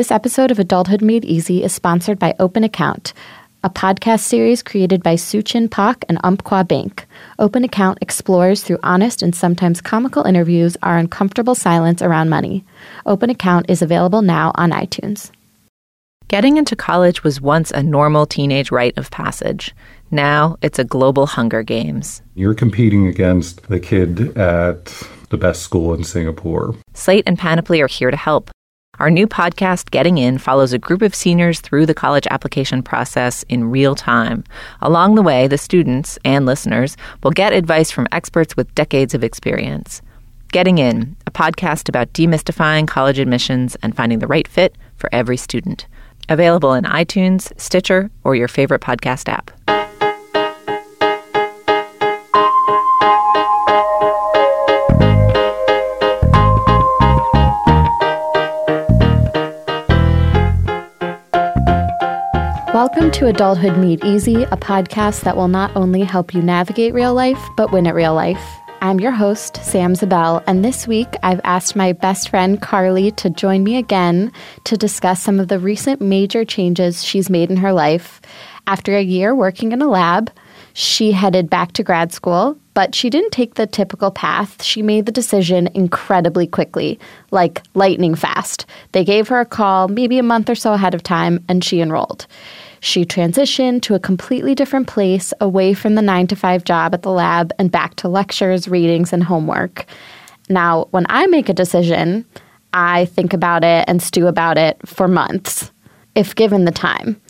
This episode of Adulthood Made Easy is sponsored by Open Account, a podcast series created by Suchin Pak and Umpqua Bank. Open Account explores through honest and sometimes comical interviews our uncomfortable silence around money. Open Account is available now on iTunes. Getting into college was once a normal teenage rite of passage. Now it's a global Hunger Games. You're competing against the kid at the best school in Singapore. Slate and Panoply are here to help. Our new podcast, Getting In, follows a group of seniors through the college application process in real time. Along the way, the students and listeners will get advice from experts with decades of experience. Getting In, a podcast about demystifying college admissions and finding the right fit for every student. Available in iTunes, Stitcher, or your favorite podcast app. Welcome to Adulthood Made Easy, a podcast that will not only help you navigate real life, but win at real life. I'm your host, Sam Zabel, and this week I've asked my best friend Carly to join me again to discuss some of the recent major changes she's made in her life. After a year working in a lab, she headed back to grad school, but she didn't take the typical path. She made the decision incredibly quickly, like lightning fast. They gave her a call maybe a month or so ahead of time, and she enrolled. She transitioned to a completely different place, away from the nine to five job at the lab and back to lectures, readings, and homework. Now, when I make a decision, I think about it and stew about it for months, if given the time.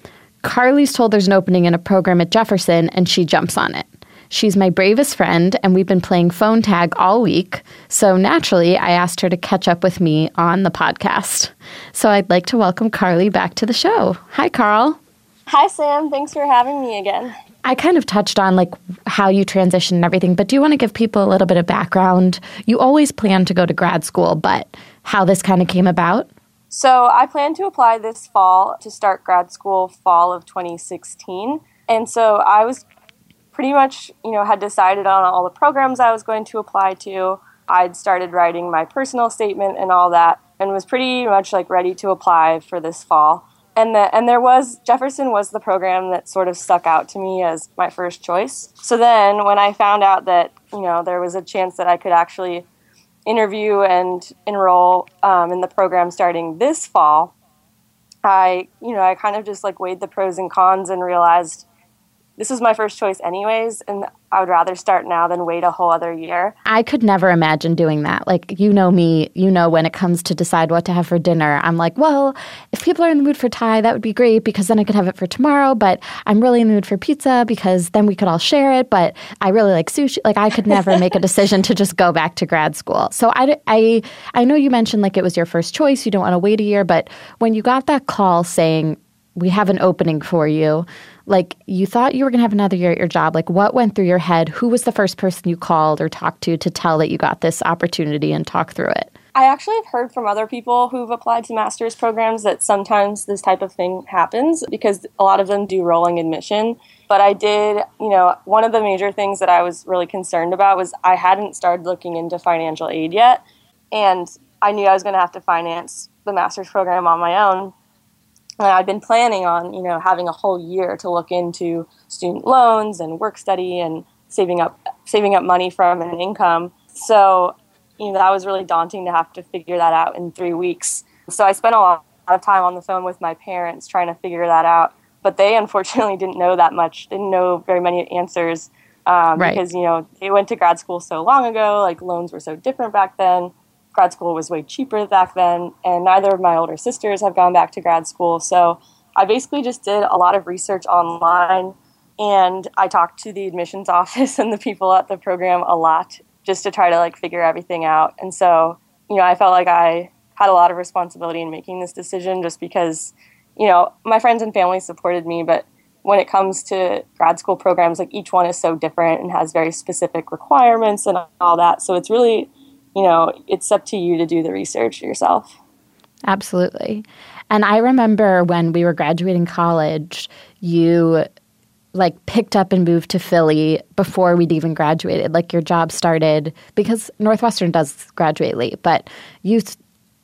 Carly's told there's an opening in a program at Jefferson, and she jumps on it. She's my bravest friend, and we've been playing phone tag all week. So naturally, I asked her to catch up with me on the podcast. So I'd like to welcome Carly back to the show. Hi, Carl. Hi, Sam. Thanks for having me again. I kind of touched on like how you transitioned and everything, but do you want to give people a little bit of background? You always planned to go to grad school, but how this kind of came about? So, I plan to apply this fall to start grad school fall of 2016. And so I was pretty much, you know, had decided on all the programs I was going to apply to. I'd started writing my personal statement and all that and was pretty much like ready to apply for this fall and the, and there was Jefferson was the program that sort of stuck out to me as my first choice. So then when I found out that you know there was a chance that I could actually interview and enroll um, in the program starting this fall, I you know I kind of just like weighed the pros and cons and realized this was my first choice anyways and i would rather start now than wait a whole other year. I could never imagine doing that. Like you know me you know when it comes to decide what to have for dinner. I'm like well if people are in the mood for thai that would be great because then i could have it for tomorrow but i'm really in the mood for pizza because then we could all share it but i really like sushi. Like i could never make a decision to just go back to grad school. So I, I i know you mentioned like it was your first choice you don't want to wait a year but when you got that call saying we have an opening for you like you thought you were going to have another year at your job. Like what went through your head? Who was the first person you called or talked to to tell that you got this opportunity and talk through it? I actually have heard from other people who've applied to master's programs that sometimes this type of thing happens because a lot of them do rolling admission. But i did you know one of the major things that i was really concerned about was i hadn't started looking into financial aid yet. And i knew i was going to have to finance the master's program on my own I'd been planning on, you know, having a whole year to look into student loans and work study and saving up saving up money from an income. So, you know, that was really daunting to have to figure that out in three weeks. So I spent a lot of time on the phone with my parents trying to figure that out. But they unfortunately didn't know that much, didn't know very many answers um, right. because, you know, they went to grad school so long ago, like loans were so different back then grad school was way cheaper back then, and neither of my older sisters have gone back to grad school. So I basically just did a lot of research online, and I talked to the admissions office and the people at the program a lot just to try to like figure everything out. And so, you know, I felt like I had a lot of responsibility in making this decision just because, you know, my friends and family supported me, but when it comes to grad school programs, like each one is so different and has very specific requirements and all that. So it's really you know, it's up to you to do the research yourself. Absolutely. And I remember when we were graduating college, you like picked up and moved to Philly before we'd even graduated. Like your job started because Northwestern does graduate late, but you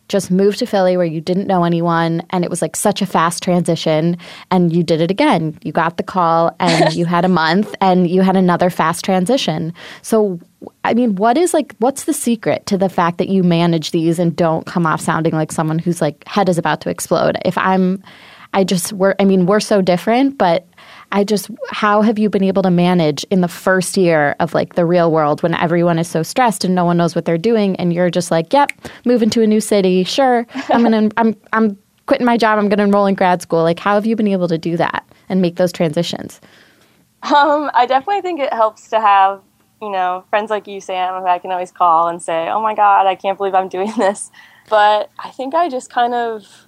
just moved to Philly where you didn't know anyone and it was like such a fast transition and you did it again. You got the call and you had a month and you had another fast transition. So I mean, what is like what's the secret to the fact that you manage these and don't come off sounding like someone whose like head is about to explode? If I'm I just we're I mean, we're so different, but I just, how have you been able to manage in the first year of like the real world when everyone is so stressed and no one knows what they're doing and you're just like, yep, moving to a new city, sure, I'm gonna, I'm, I'm quitting my job, I'm gonna enroll in grad school. Like, how have you been able to do that and make those transitions? Um, I definitely think it helps to have, you know, friends like you, Sam, I can always call and say, oh my God, I can't believe I'm doing this. But I think I just kind of,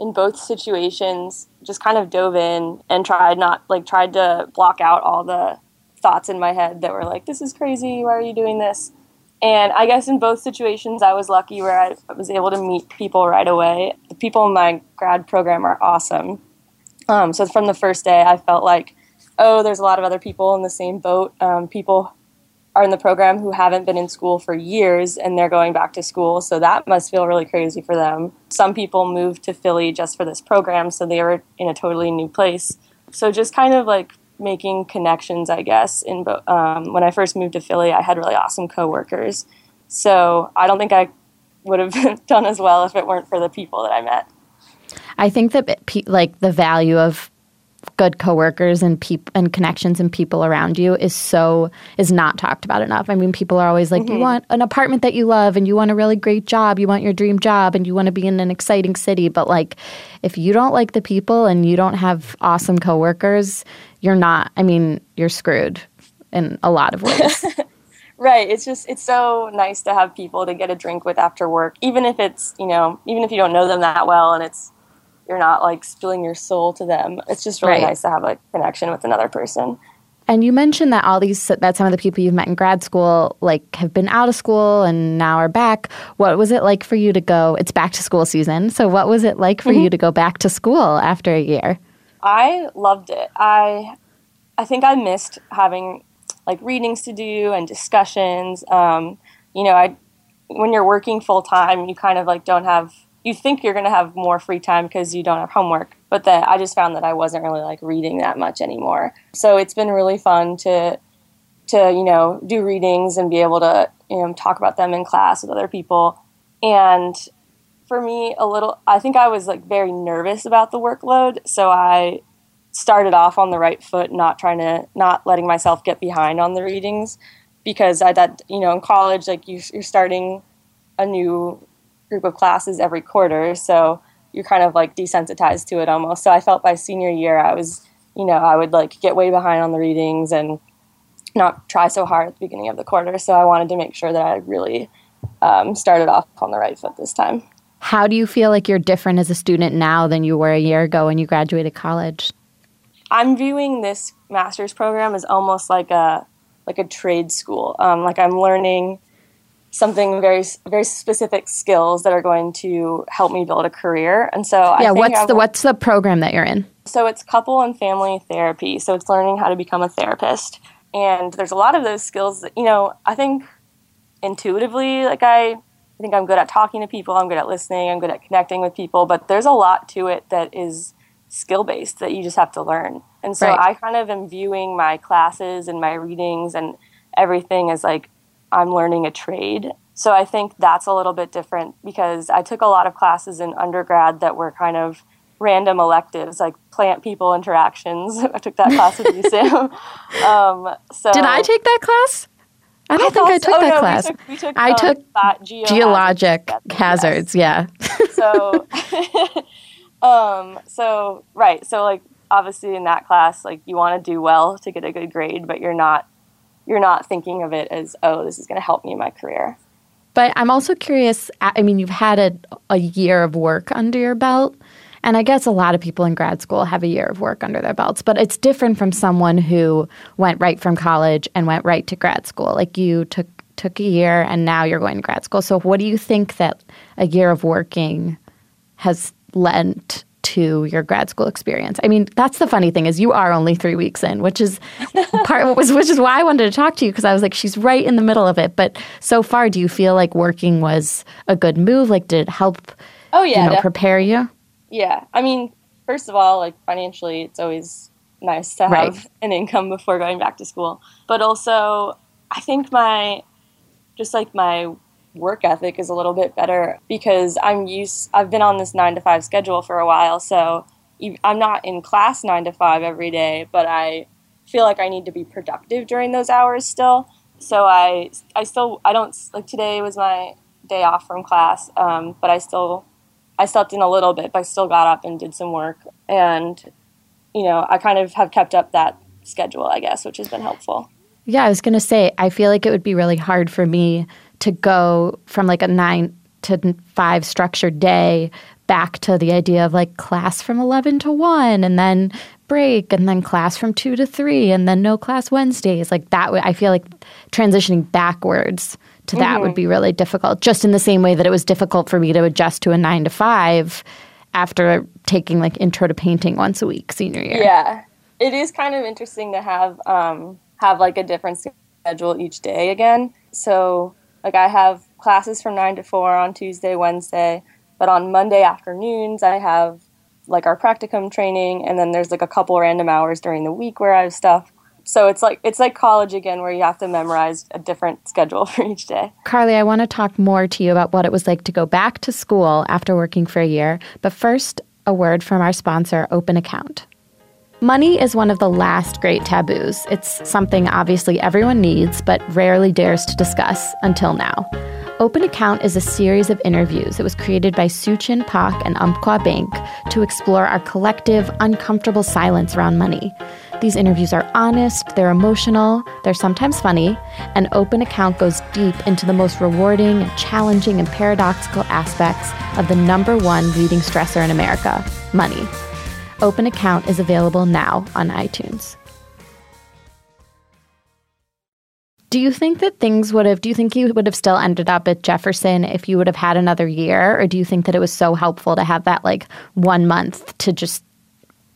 in both situations just kind of dove in and tried not like tried to block out all the thoughts in my head that were like this is crazy. Why are you doing this? And i guess in both situations i was lucky where i was able to meet people right away. The people in my grad program are awesome. Um, so from the first day i felt like oh there's a lot of other people in the same boat. Um, people are in the program who haven't been in school for years and they're going back to school. So that must feel really crazy for them. Some people moved to Philly just for this program, so they were in a totally new place. So just kind of like making connections, I guess. In um, when I first moved to Philly, I had really awesome coworkers. So I don't think I would have done as well if it weren't for the people that I met. I think that like the value of good coworkers and peop- and connections and people around you is so is not talked about enough. I mean, people are always like, mm-hmm. you want an apartment that you love, and you want a really great job, you want your dream job, and you want to be in an exciting city. But like, if you don't like the people and you don't have awesome coworkers, you're not. I mean, you're screwed in a lot of ways. right. It's just it's so nice to have people to get a drink with after work, even if it's you know even if you don't know them that well, and it's you're not like spilling your soul to them. It's just really right. nice to have a connection with another person. And you mentioned that all these that some of the people you've met in grad school like have been out of school and now are back. What was it like for you to go? It's back to school season. So what was it like for mm-hmm. you to go back to school after a year? I loved it. I I think I missed having like readings to do and discussions. Um, you know, I when you're working full time, you kind of like don't have you think you're going to have more free time because you don't have homework but that i just found that i wasn't really like reading that much anymore. So it's been really fun to to you know do readings and be able to you know talk about them in class with other people. And for me a little i think i was like very nervous about the workload so i started off on the right foot not trying to not letting myself get behind on the readings because i thought you know in college like you, you're starting a new group of classes every quarter. So you're kind of like desensitized to it almost. So I felt by senior year, I was, you know, I would like get way behind on the readings and not try so hard at the beginning of the quarter. So I wanted to make sure that I really um, started off on the right foot this time. How do you feel like you're different as a student now than you were a year ago when you graduated college? I'm viewing this master's program as almost like a like a trade school. Um, like I'm learning something very very specific skills that are going to help me build a career. And so yeah, what's the what's the program that you're in? So it's couple and family therapy. So it's learning how to become a therapist. And there's a lot of those skills that you know I think intuitively like I I think I'm good at talking to people, I'm good at listening, I'm good at connecting with people, but there's a lot to it that is skill based that you just have to learn. And so right. I kind of am viewing my classes and my readings and everything as like I'm learning a trade. So I think that's a little bit different because I took a lot of classes in undergrad that were kind of random electives like plant people interactions. I took that class with you, Sam. Um, so did I take that class? I don't I think I took so. that oh, no, class. We took, we took, I um, took geologic hazards. Yes. Yeah. so, um, so right. So like obviously in that class, like you want to do well to get a good grade, but you're not you're not thinking of it as, oh, this is going to help me in my career. But I'm also curious. I mean, you've had a, a year of work under your belt. And I guess a lot of people in grad school have a year of work under their belts, but it's different from someone who went right from college and went right to grad school. Like you took took a year and now you're going to grad school. So what do you think that a year of working has lent to your grad school experience? I mean, that's the funny thing is you are only three weeks in, which is part was which is why I wanted to talk to you because I was like, she's right in the middle of it. But so far, do you feel like working was a good move? Like, did it help? Oh yeah, you know, prepare you. Yeah, I mean, first of all, like financially, it's always nice to have right. an income before going back to school. But also, I think my just like my work ethic is a little bit better because I'm used I've been on this 9 to 5 schedule for a while so I'm not in class 9 to 5 every day but I feel like I need to be productive during those hours still. So I I still I don't like today was my day off from class um, but I still I slept in a little bit but I still got up and did some work and you know I kind of have kept up that schedule I guess which has been helpful. Yeah, I was going to say, I feel like it would be really hard for me to go from like a nine to five structured day back to the idea of like class from 11 to 1 and then break and then class from 2 to 3 and then no class Wednesdays. Like that, I feel like transitioning backwards to that mm-hmm. would be really difficult, just in the same way that it was difficult for me to adjust to a 9 to 5 after taking like intro to painting once a week senior year. Yeah. It is kind of interesting to have um, have like a different schedule each day again. So like I have classes from 9 to 4 on Tuesday, Wednesday, but on Monday afternoons I have like our practicum training and then there's like a couple random hours during the week where I have stuff. So it's like it's like college again where you have to memorize a different schedule for each day. Carly, I want to talk more to you about what it was like to go back to school after working for a year, but first a word from our sponsor Open Account. Money is one of the last great taboos. It's something obviously everyone needs, but rarely dares to discuss until now. Open Account is a series of interviews that was created by Suchin Pak and Umpqua Bank to explore our collective, uncomfortable silence around money. These interviews are honest, they're emotional, they're sometimes funny, and Open Account goes deep into the most rewarding, and challenging, and paradoxical aspects of the number one leading stressor in America money. Open Account is available now on iTunes. Do you think that things would have, do you think you would have still ended up at Jefferson if you would have had another year? Or do you think that it was so helpful to have that like one month to just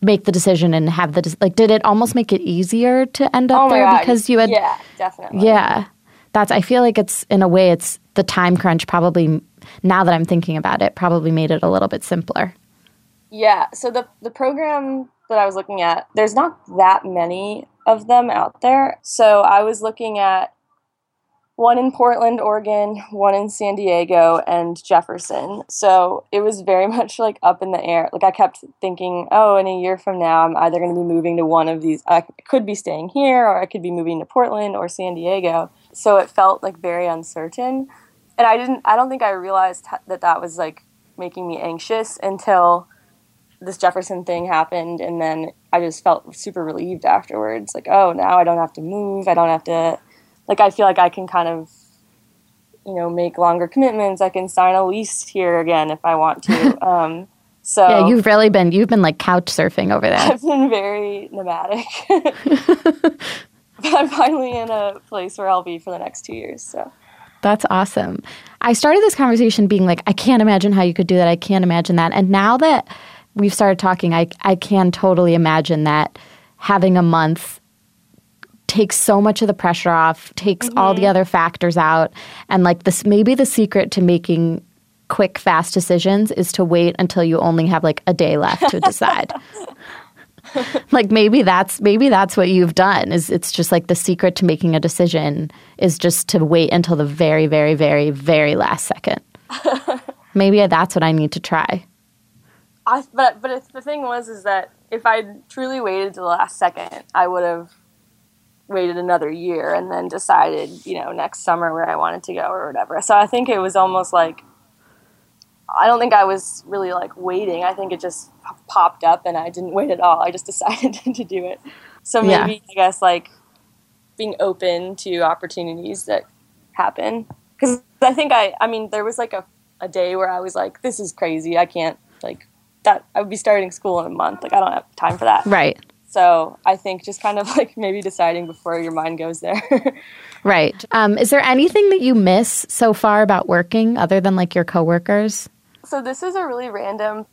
make the decision and have the, like, did it almost make it easier to end up oh there God. because you had, yeah, definitely. Yeah. That's, I feel like it's, in a way, it's the time crunch probably, now that I'm thinking about it, probably made it a little bit simpler. Yeah, so the the program that I was looking at, there's not that many of them out there. So I was looking at one in Portland, Oregon, one in San Diego, and Jefferson. So it was very much like up in the air. Like I kept thinking, oh, in a year from now, I'm either going to be moving to one of these. I could be staying here, or I could be moving to Portland or San Diego. So it felt like very uncertain. And I didn't, I don't think I realized that that was like making me anxious until this Jefferson thing happened, and then I just felt super relieved afterwards. Like, oh, now I don't have to move. I don't have to, like, I feel like I can kind of, you know, make longer commitments. I can sign a lease here again if I want to. Um, so yeah, you've really been you've been like couch surfing over there. I've been very nomadic. but I'm finally in a place where I'll be for the next two years. So. That's awesome. I started this conversation being like, I can't imagine how you could do that. I can't imagine that. And now that we've started talking, I, I can totally imagine that having a month takes so much of the pressure off, takes mm-hmm. all the mm-hmm. other factors out. And like this, maybe the secret to making quick, fast decisions is to wait until you only have like a day left to decide. like maybe that's maybe that's what you've done is it's just like the secret to making a decision is just to wait until the very very very very last second maybe that's what i need to try I, but but the thing was is that if I truly waited to the last second, I would have waited another year and then decided, you know, next summer where I wanted to go or whatever. So I think it was almost like I don't think I was really like waiting. I think it just popped up and I didn't wait at all. I just decided to do it. So maybe yeah. I guess like being open to opportunities that happen because I think I I mean there was like a a day where I was like this is crazy. I can't like that I would be starting school in a month. Like I don't have time for that. Right. So I think just kind of like maybe deciding before your mind goes there. right. Um, is there anything that you miss so far about working other than like your coworkers? So this is a really random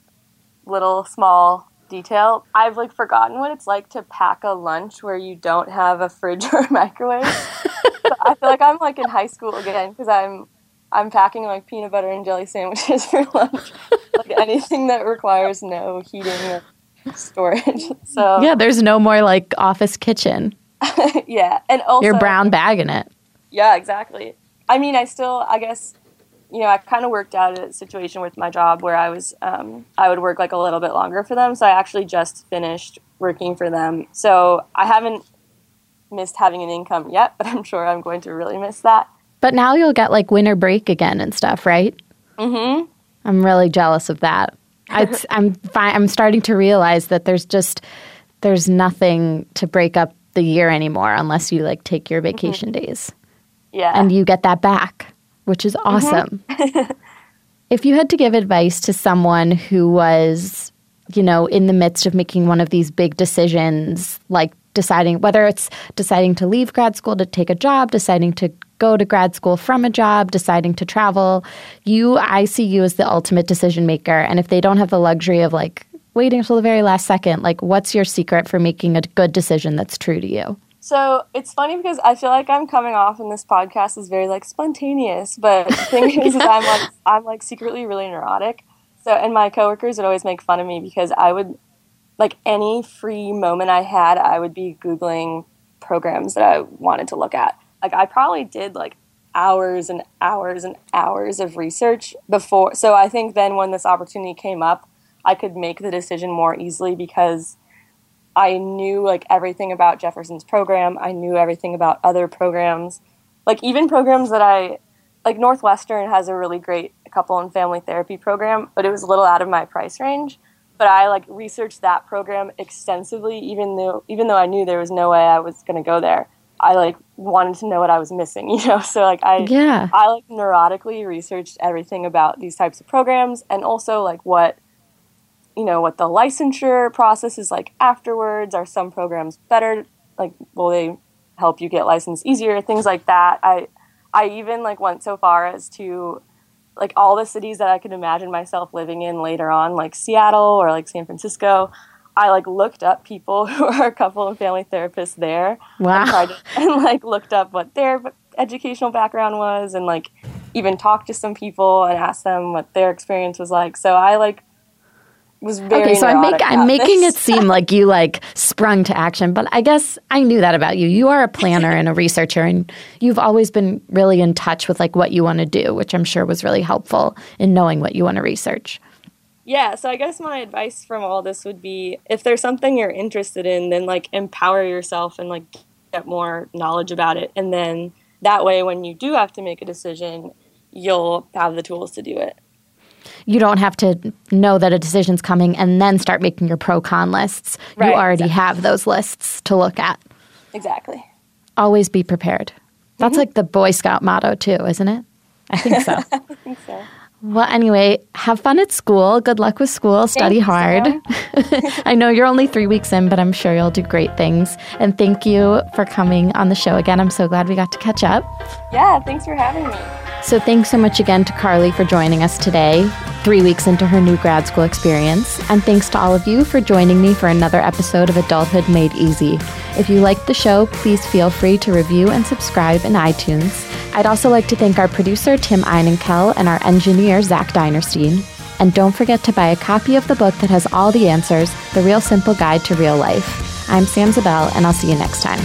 little small detail. I've like forgotten what it's like to pack a lunch where you don't have a fridge or a microwave. so I feel like I'm like in high school again because I'm I'm packing like peanut butter and jelly sandwiches for lunch. like anything that requires no heating or storage. So Yeah, there's no more like office kitchen. yeah, and also Your brown bag in it. Yeah, exactly. I mean, I still, I guess, you know, I kind of worked out a situation with my job where I was, um, I would work like a little bit longer for them. So I actually just finished working for them. So I haven't missed having an income yet, but I'm sure I'm going to really miss that. But now you'll get like winter break again and stuff, right? Mm-hmm. I'm really jealous of that. I, I'm fi- I'm starting to realize that there's just there's nothing to break up the year anymore unless you like take your vacation days Yeah. and you get that back, which is awesome. if you had to give advice to someone who was, you know, in the midst of making one of these big decisions, like deciding whether it's deciding to leave grad school to take a job, deciding to go to grad school from a job, deciding to travel, you, I see you as the ultimate decision maker. And if they don't have the luxury of like waiting until the very last second, like what's your secret for making a good decision that's true to you? So it's funny because I feel like I'm coming off in this podcast as very like spontaneous, but the thing is, is I'm like I'm like secretly really neurotic. So and my coworkers would always make fun of me because I would like any free moment I had, I would be googling programs that I wanted to look at. Like I probably did like hours and hours and hours of research before. So I think then when this opportunity came up, I could make the decision more easily because I knew like everything about Jefferson's program. I knew everything about other programs, like even programs that I like. Northwestern has a really great couple and family therapy program, but it was a little out of my price range. But I like researched that program extensively, even though even though I knew there was no way I was going to go there. I like wanted to know what I was missing, you know. So like I Yeah. I like neurotically researched everything about these types of programs and also like what you know what the licensure process is like afterwards are some programs better like will they help you get licensed easier things like that i i even like went so far as to like all the cities that i could imagine myself living in later on like seattle or like san francisco i like looked up people who are a couple of family therapists there Wow. and, to, and like looked up what their educational background was and like even talked to some people and asked them what their experience was like so i like was very Okay, so I'm, make, I'm making this. it seem like you like sprung to action, but I guess I knew that about you. You are a planner and a researcher, and you've always been really in touch with like what you want to do, which I'm sure was really helpful in knowing what you want to research. Yeah, so I guess my advice from all this would be if there's something you're interested in, then like empower yourself and like get more knowledge about it. And then that way, when you do have to make a decision, you'll have the tools to do it. You don't have to know that a decision's coming and then start making your pro con lists. Right, you already exactly. have those lists to look at. Exactly. Always be prepared. That's mm-hmm. like the Boy Scout motto, too, isn't it? I think so. I think so. Well, anyway, have fun at school. Good luck with school. Study you, hard. I know you're only three weeks in, but I'm sure you'll do great things. And thank you for coming on the show again. I'm so glad we got to catch up. Yeah, thanks for having me. So, thanks so much again to Carly for joining us today, three weeks into her new grad school experience. And thanks to all of you for joining me for another episode of Adulthood Made Easy. If you liked the show, please feel free to review and subscribe in iTunes. I'd also like to thank our producer, Tim Einenkel, and our engineer, Zach Dinerstein. And don't forget to buy a copy of the book that has all the answers The Real Simple Guide to Real Life. I'm Sam Zabel, and I'll see you next time.